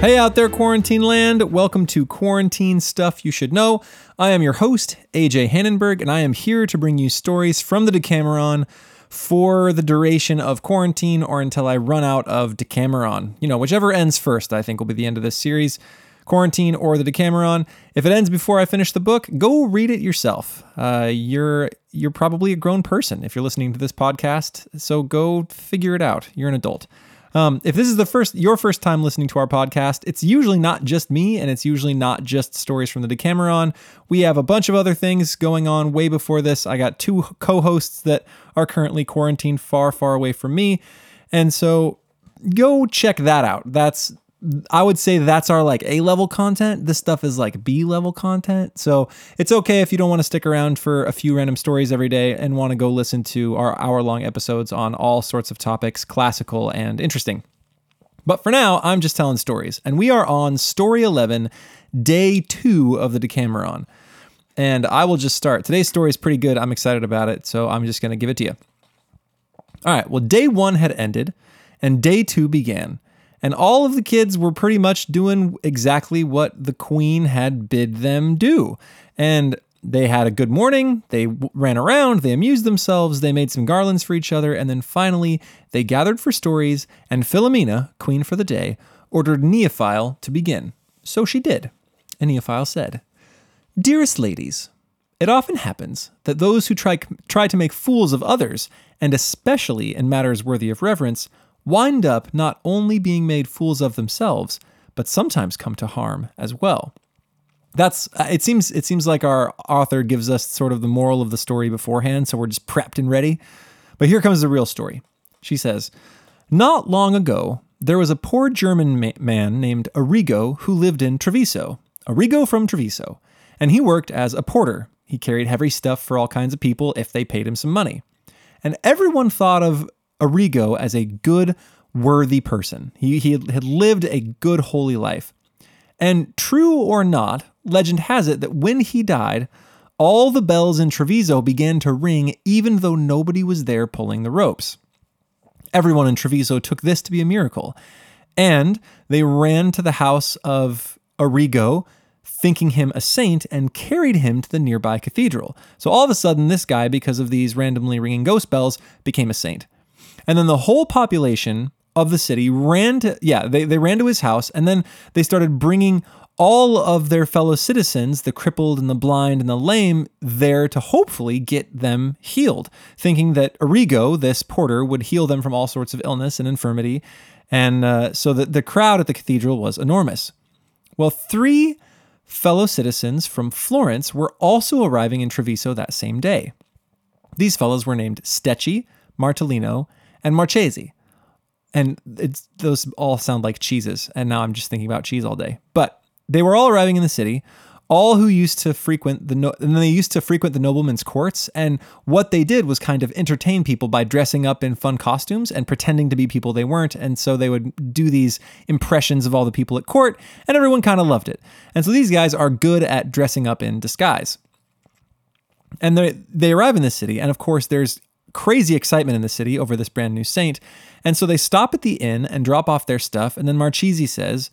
Hey out there, Quarantine Land. Welcome to Quarantine Stuff You Should Know. I am your host, AJ Hannenberg, and I am here to bring you stories from the Decameron for the duration of quarantine or until I run out of Decameron. You know, whichever ends first, I think will be the end of this series. Quarantine or the Decameron. If it ends before I finish the book, go read it yourself. Uh, you're you're probably a grown person if you're listening to this podcast, so go figure it out. You're an adult. Um, if this is the first your first time listening to our podcast, it's usually not just me, and it's usually not just stories from the Decameron. We have a bunch of other things going on way before this. I got two co-hosts that are currently quarantined far, far away from me, and so go check that out. That's I would say that's our like A level content. This stuff is like B level content. So it's okay if you don't want to stick around for a few random stories every day and want to go listen to our hour long episodes on all sorts of topics, classical and interesting. But for now, I'm just telling stories. And we are on story 11, day two of the Decameron. And I will just start. Today's story is pretty good. I'm excited about it. So I'm just going to give it to you. All right. Well, day one had ended and day two began and all of the kids were pretty much doing exactly what the queen had bid them do. And they had a good morning, they ran around, they amused themselves, they made some garlands for each other, and then finally they gathered for stories, and Philomena, queen for the day, ordered Neophile to begin. So she did. And Neophile said, Dearest ladies, it often happens that those who try, try to make fools of others, and especially in matters worthy of reverence, wind up not only being made fools of themselves, but sometimes come to harm as well. That's uh, it seems it seems like our author gives us sort of the moral of the story beforehand, so we're just prepped and ready. But here comes the real story. She says, "Not long ago, there was a poor German ma- man named Arrigo who lived in Treviso. Arrigo from Treviso, and he worked as a porter. He carried heavy stuff for all kinds of people if they paid him some money. And everyone thought of Arrigo as a good, worthy person. He, he had lived a good, holy life. And true or not, legend has it that when he died, all the bells in Treviso began to ring even though nobody was there pulling the ropes. Everyone in Treviso took this to be a miracle, and they ran to the house of Arrigo, thinking him a saint, and carried him to the nearby cathedral. So all of a sudden, this guy, because of these randomly ringing ghost bells, became a saint. And then the whole population of the city ran to, yeah, they, they ran to his house and then they started bringing all of their fellow citizens, the crippled and the blind and the lame, there to hopefully get them healed, thinking that Arrigo, this porter, would heal them from all sorts of illness and infirmity. And uh, so that the crowd at the cathedral was enormous. Well, three fellow citizens from Florence were also arriving in Treviso that same day. These fellows were named Stecchi, Martellino, and Marchesi. And it's those all sound like cheeses. And now I'm just thinking about cheese all day. But they were all arriving in the city, all who used to frequent the no- and they used to frequent the noblemen's courts. And what they did was kind of entertain people by dressing up in fun costumes and pretending to be people they weren't. And so they would do these impressions of all the people at court, and everyone kind of loved it. And so these guys are good at dressing up in disguise. And they they arrive in the city, and of course, there's crazy excitement in the city over this brand new saint. And so they stop at the inn and drop off their stuff. And then Marchesi says,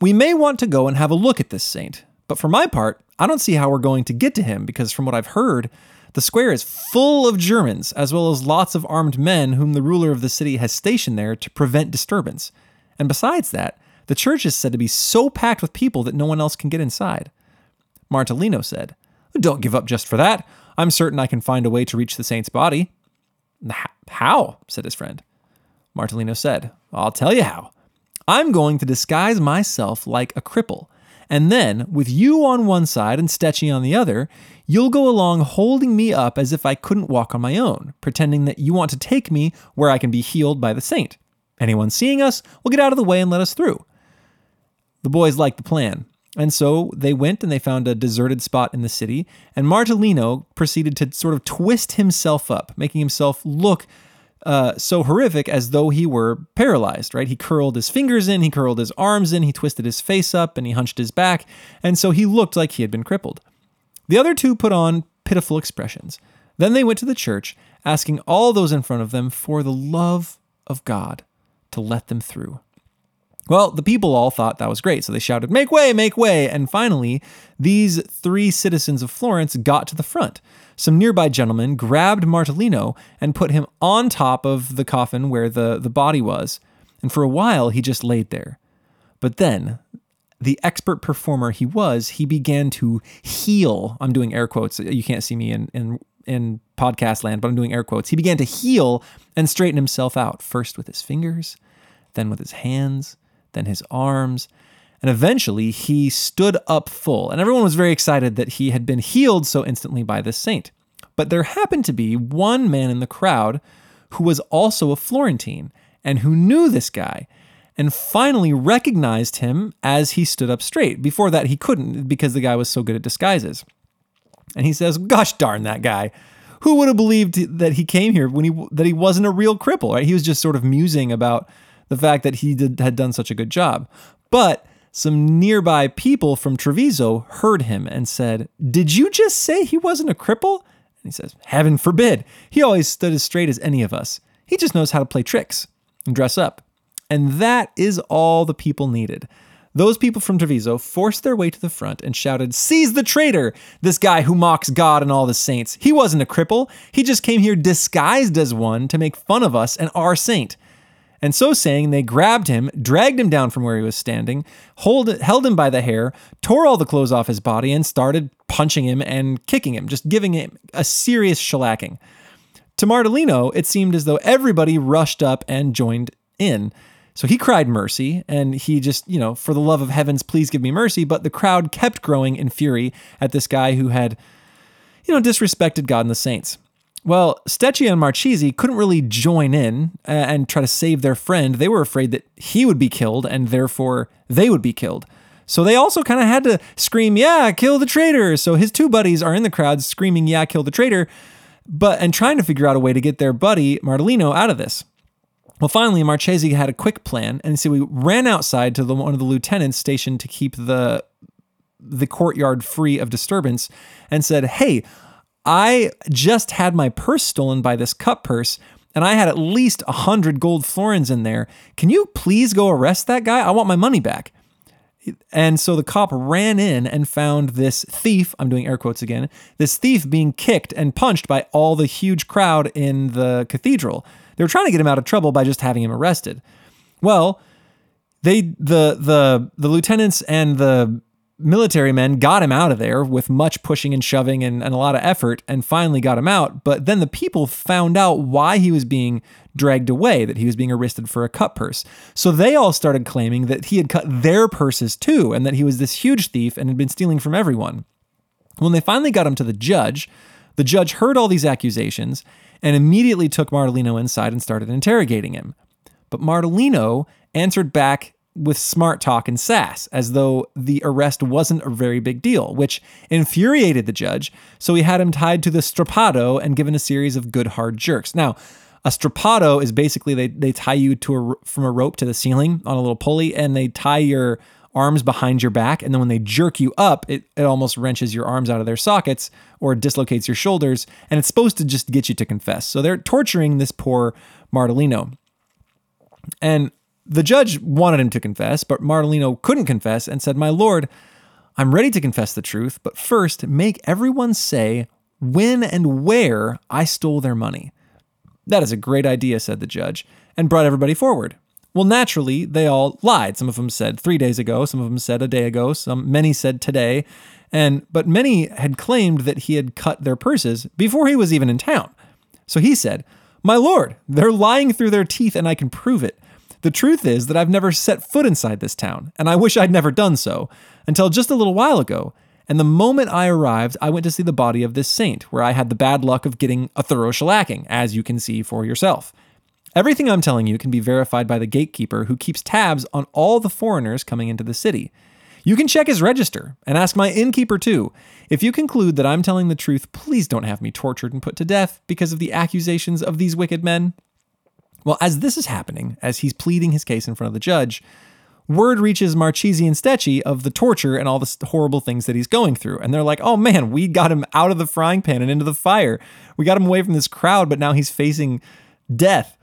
We may want to go and have a look at this saint. But for my part, I don't see how we're going to get to him because from what I've heard, the square is full of Germans, as well as lots of armed men whom the ruler of the city has stationed there to prevent disturbance. And besides that, the church is said to be so packed with people that no one else can get inside. Martellino said, Don't give up just for that. I'm certain I can find a way to reach the saint's body. How? said his friend. Martellino said, I'll tell you how. I'm going to disguise myself like a cripple, and then, with you on one side and Stecchi on the other, you'll go along holding me up as if I couldn't walk on my own, pretending that you want to take me where I can be healed by the saint. Anyone seeing us will get out of the way and let us through. The boys liked the plan, and so they went and they found a deserted spot in the city, and Martellino proceeded to sort of twist himself up, making himself look uh, so horrific as though he were paralyzed, right? He curled his fingers in, he curled his arms in, he twisted his face up, and he hunched his back, and so he looked like he had been crippled. The other two put on pitiful expressions. Then they went to the church, asking all those in front of them for the love of God to let them through. Well, the people all thought that was great, so they shouted, Make way, make way! And finally, these three citizens of Florence got to the front. Some nearby gentlemen grabbed Martellino and put him on top of the coffin where the, the body was, and for a while he just laid there. But then, the expert performer he was, he began to heal. I'm doing air quotes. You can't see me in, in, in podcast land, but I'm doing air quotes. He began to heal and straighten himself out, first with his fingers, then with his hands then his arms, and eventually he stood up full. And everyone was very excited that he had been healed so instantly by this saint. But there happened to be one man in the crowd who was also a Florentine and who knew this guy and finally recognized him as he stood up straight. Before that, he couldn't because the guy was so good at disguises. And he says, Gosh darn that guy. Who would have believed that he came here when he that he wasn't a real cripple, right? He was just sort of musing about the fact that he did, had done such a good job. But some nearby people from Treviso heard him and said, Did you just say he wasn't a cripple? And he says, Heaven forbid. He always stood as straight as any of us. He just knows how to play tricks and dress up. And that is all the people needed. Those people from Treviso forced their way to the front and shouted, Seize the traitor! This guy who mocks God and all the saints. He wasn't a cripple. He just came here disguised as one to make fun of us and our saint. And so saying, they grabbed him, dragged him down from where he was standing, hold, held him by the hair, tore all the clothes off his body, and started punching him and kicking him, just giving him a serious shellacking. To Martellino, it seemed as though everybody rushed up and joined in. So he cried mercy, and he just, you know, for the love of heavens, please give me mercy. But the crowd kept growing in fury at this guy who had, you know, disrespected God and the saints. Well, Stecchi and Marchesi couldn't really join in uh, and try to save their friend. They were afraid that he would be killed and therefore they would be killed. So they also kind of had to scream, "Yeah, kill the traitor!" So his two buddies are in the crowd screaming, "Yeah, kill the traitor!" but and trying to figure out a way to get their buddy Martellino out of this. Well, finally, Marchesi had a quick plan, and so we ran outside to the, one of the lieutenants stationed to keep the the courtyard free of disturbance, and said, "Hey." I just had my purse stolen by this cut purse and I had at least a hundred gold florins in there. Can you please go arrest that guy? I want my money back. And so the cop ran in and found this thief, I'm doing air quotes again, this thief being kicked and punched by all the huge crowd in the cathedral. They were trying to get him out of trouble by just having him arrested. Well, they the the the lieutenants and the military men got him out of there with much pushing and shoving and, and, a lot of effort and finally got him out. But then the people found out why he was being dragged away, that he was being arrested for a cut purse. So they all started claiming that he had cut their purses too and that he was this huge thief and had been stealing from everyone. When they finally got him to the judge, the judge heard all these accusations and immediately took Martellino inside and started interrogating him. But Martellino answered back with smart talk and sass, as though the arrest wasn't a very big deal, which infuriated the judge. So he had him tied to the strappado and given a series of good hard jerks. Now, a strappado is basically they, they tie you to a, from a rope to the ceiling on a little pulley and they tie your arms behind your back. And then when they jerk you up, it, it almost wrenches your arms out of their sockets or dislocates your shoulders. And it's supposed to just get you to confess. So they're torturing this poor Martellino. And the judge wanted him to confess, but Martellino couldn't confess and said, My lord, I'm ready to confess the truth, but first make everyone say when and where I stole their money. That is a great idea, said the judge, and brought everybody forward. Well, naturally, they all lied. Some of them said three days ago, some of them said a day ago, some many said today, and but many had claimed that he had cut their purses before he was even in town. So he said, My lord, they're lying through their teeth, and I can prove it. The truth is that I've never set foot inside this town, and I wish I'd never done so, until just a little while ago. And the moment I arrived, I went to see the body of this saint, where I had the bad luck of getting a thorough shellacking, as you can see for yourself. Everything I'm telling you can be verified by the gatekeeper who keeps tabs on all the foreigners coming into the city. You can check his register and ask my innkeeper too. If you conclude that I'm telling the truth, please don't have me tortured and put to death because of the accusations of these wicked men. Well, as this is happening, as he's pleading his case in front of the judge, word reaches Marchesi and Stecchi of the torture and all the horrible things that he's going through. And they're like, oh man, we got him out of the frying pan and into the fire. We got him away from this crowd, but now he's facing death.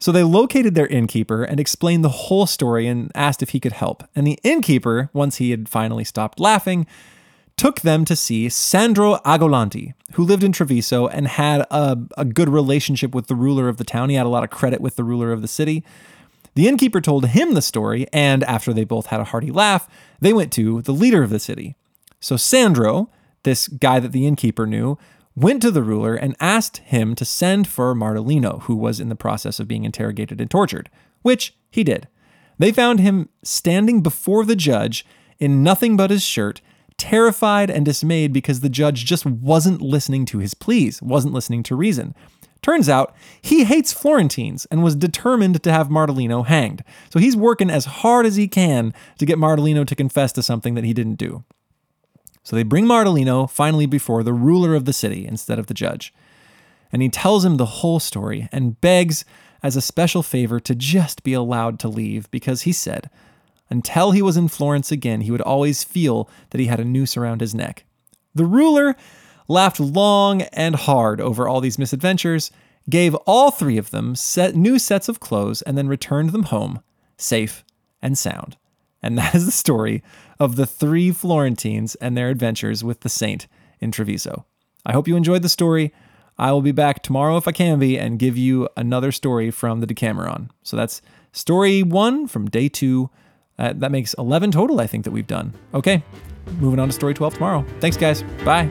So they located their innkeeper and explained the whole story and asked if he could help. And the innkeeper, once he had finally stopped laughing, took them to see Sandro Agolanti, who lived in Treviso and had a, a good relationship with the ruler of the town. He had a lot of credit with the ruler of the city. The innkeeper told him the story, and after they both had a hearty laugh, they went to the leader of the city. So Sandro, this guy that the innkeeper knew, went to the ruler and asked him to send for Martellino, who was in the process of being interrogated and tortured, which he did. They found him standing before the judge in nothing but his shirt, terrified and dismayed because the judge just wasn't listening to his pleas, wasn't listening to reason. Turns out he hates Florentines and was determined to have Martellino hanged. So he's working as hard as he can to get Martellino to confess to something that he didn't do. So they bring Martellino finally before the ruler of the city instead of the judge. And he tells him the whole story and begs, as a special favor, to just be allowed to leave because he said, until he was in Florence again, he would always feel that he had a noose around his neck. The ruler laughed long and hard over all these misadventures, gave all three of them set new sets of clothes, and then returned them home, safe and sound. And that is the story of the three Florentines and their adventures with the saint in Treviso. I hope you enjoyed the story. I will be back tomorrow if I can be and give you another story from the Decameron. So that's story one from day two. Uh, that makes 11 total, I think, that we've done. Okay, moving on to story 12 tomorrow. Thanks, guys. Bye.